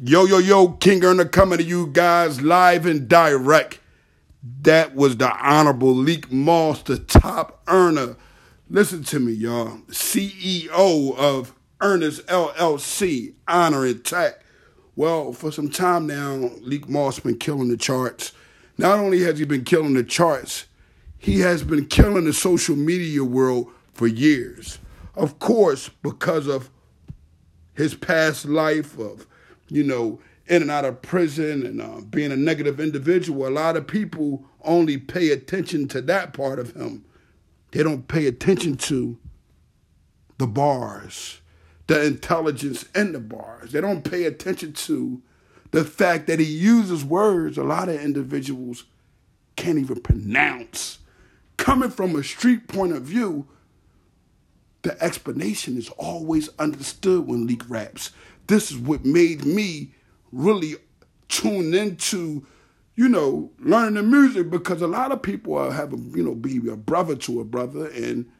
Yo, yo, yo, King Earner coming to you guys live and direct. That was the Honorable Leek Moss, the top earner. Listen to me, y'all. CEO of Earners LLC, Honor Intact. Well, for some time now, Leek Moss been killing the charts. Not only has he been killing the charts, he has been killing the social media world for years. Of course, because of his past life of you know, in and out of prison and uh, being a negative individual, a lot of people only pay attention to that part of him. They don't pay attention to the bars, the intelligence in the bars. They don't pay attention to the fact that he uses words a lot of individuals can't even pronounce. Coming from a street point of view, the explanation is always understood when Leek raps this is what made me really tune into, you know, learning the music because a lot of people are having, you know, be a brother to a brother and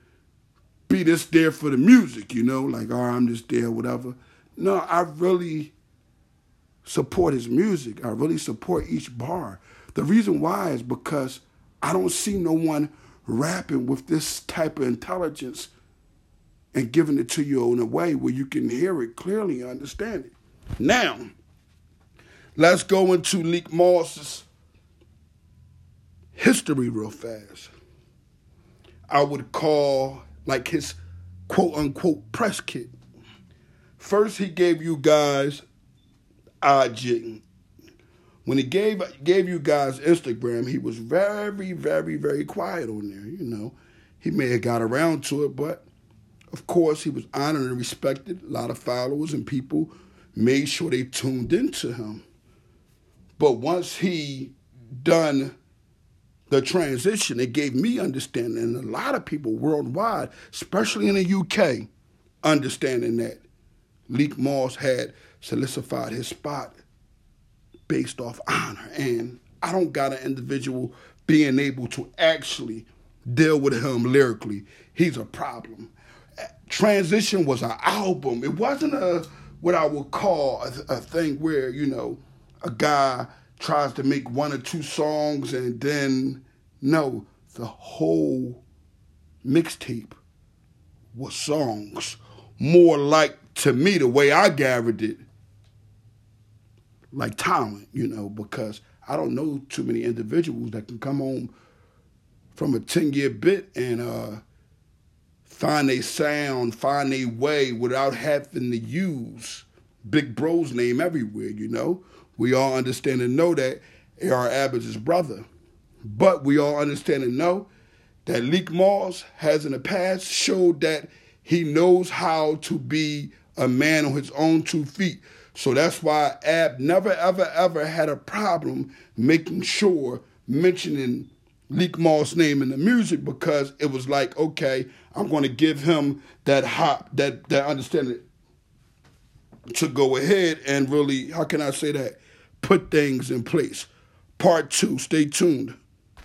be this there for the music, you know, like, oh, I'm just there, whatever. No, I really support his music. I really support each bar. The reason why is because I don't see no one rapping with this type of intelligence and giving it to you in a way where you can hear it clearly and understand it. Now, let's go into Leek Moss's history real fast. I would call like his quote unquote press kit. First, he gave you guys IG. When he gave gave you guys Instagram, he was very, very, very quiet on there. You know, he may have got around to it, but of course, he was honored and respected. A lot of followers and people made sure they tuned into him. But once he done the transition, it gave me understanding, and a lot of people worldwide, especially in the UK, understanding that Leek Moss had solidified his spot based off honor. And I don't got an individual being able to actually deal with him lyrically. He's a problem. Transition was an album. It wasn't a what I would call a, a thing where you know a guy tries to make one or two songs and then no, the whole mixtape was songs. More like to me the way I gathered it, like talent, you know, because I don't know too many individuals that can come home from a 10 year bit and uh, find a sound, find a way without having to use Big Bro's name everywhere, you know? We all understand and know that A.R. Ab's his brother. But we all understand and know that Leek Moss has in the past showed that he knows how to be a man on his own two feet. So that's why Ab never, ever, ever had a problem making sure mentioning Leek Moss' name in the music because it was like, okay, I'm going to give him that hop, that that understanding to go ahead and really, how can I say that, put things in place. Part two, stay tuned.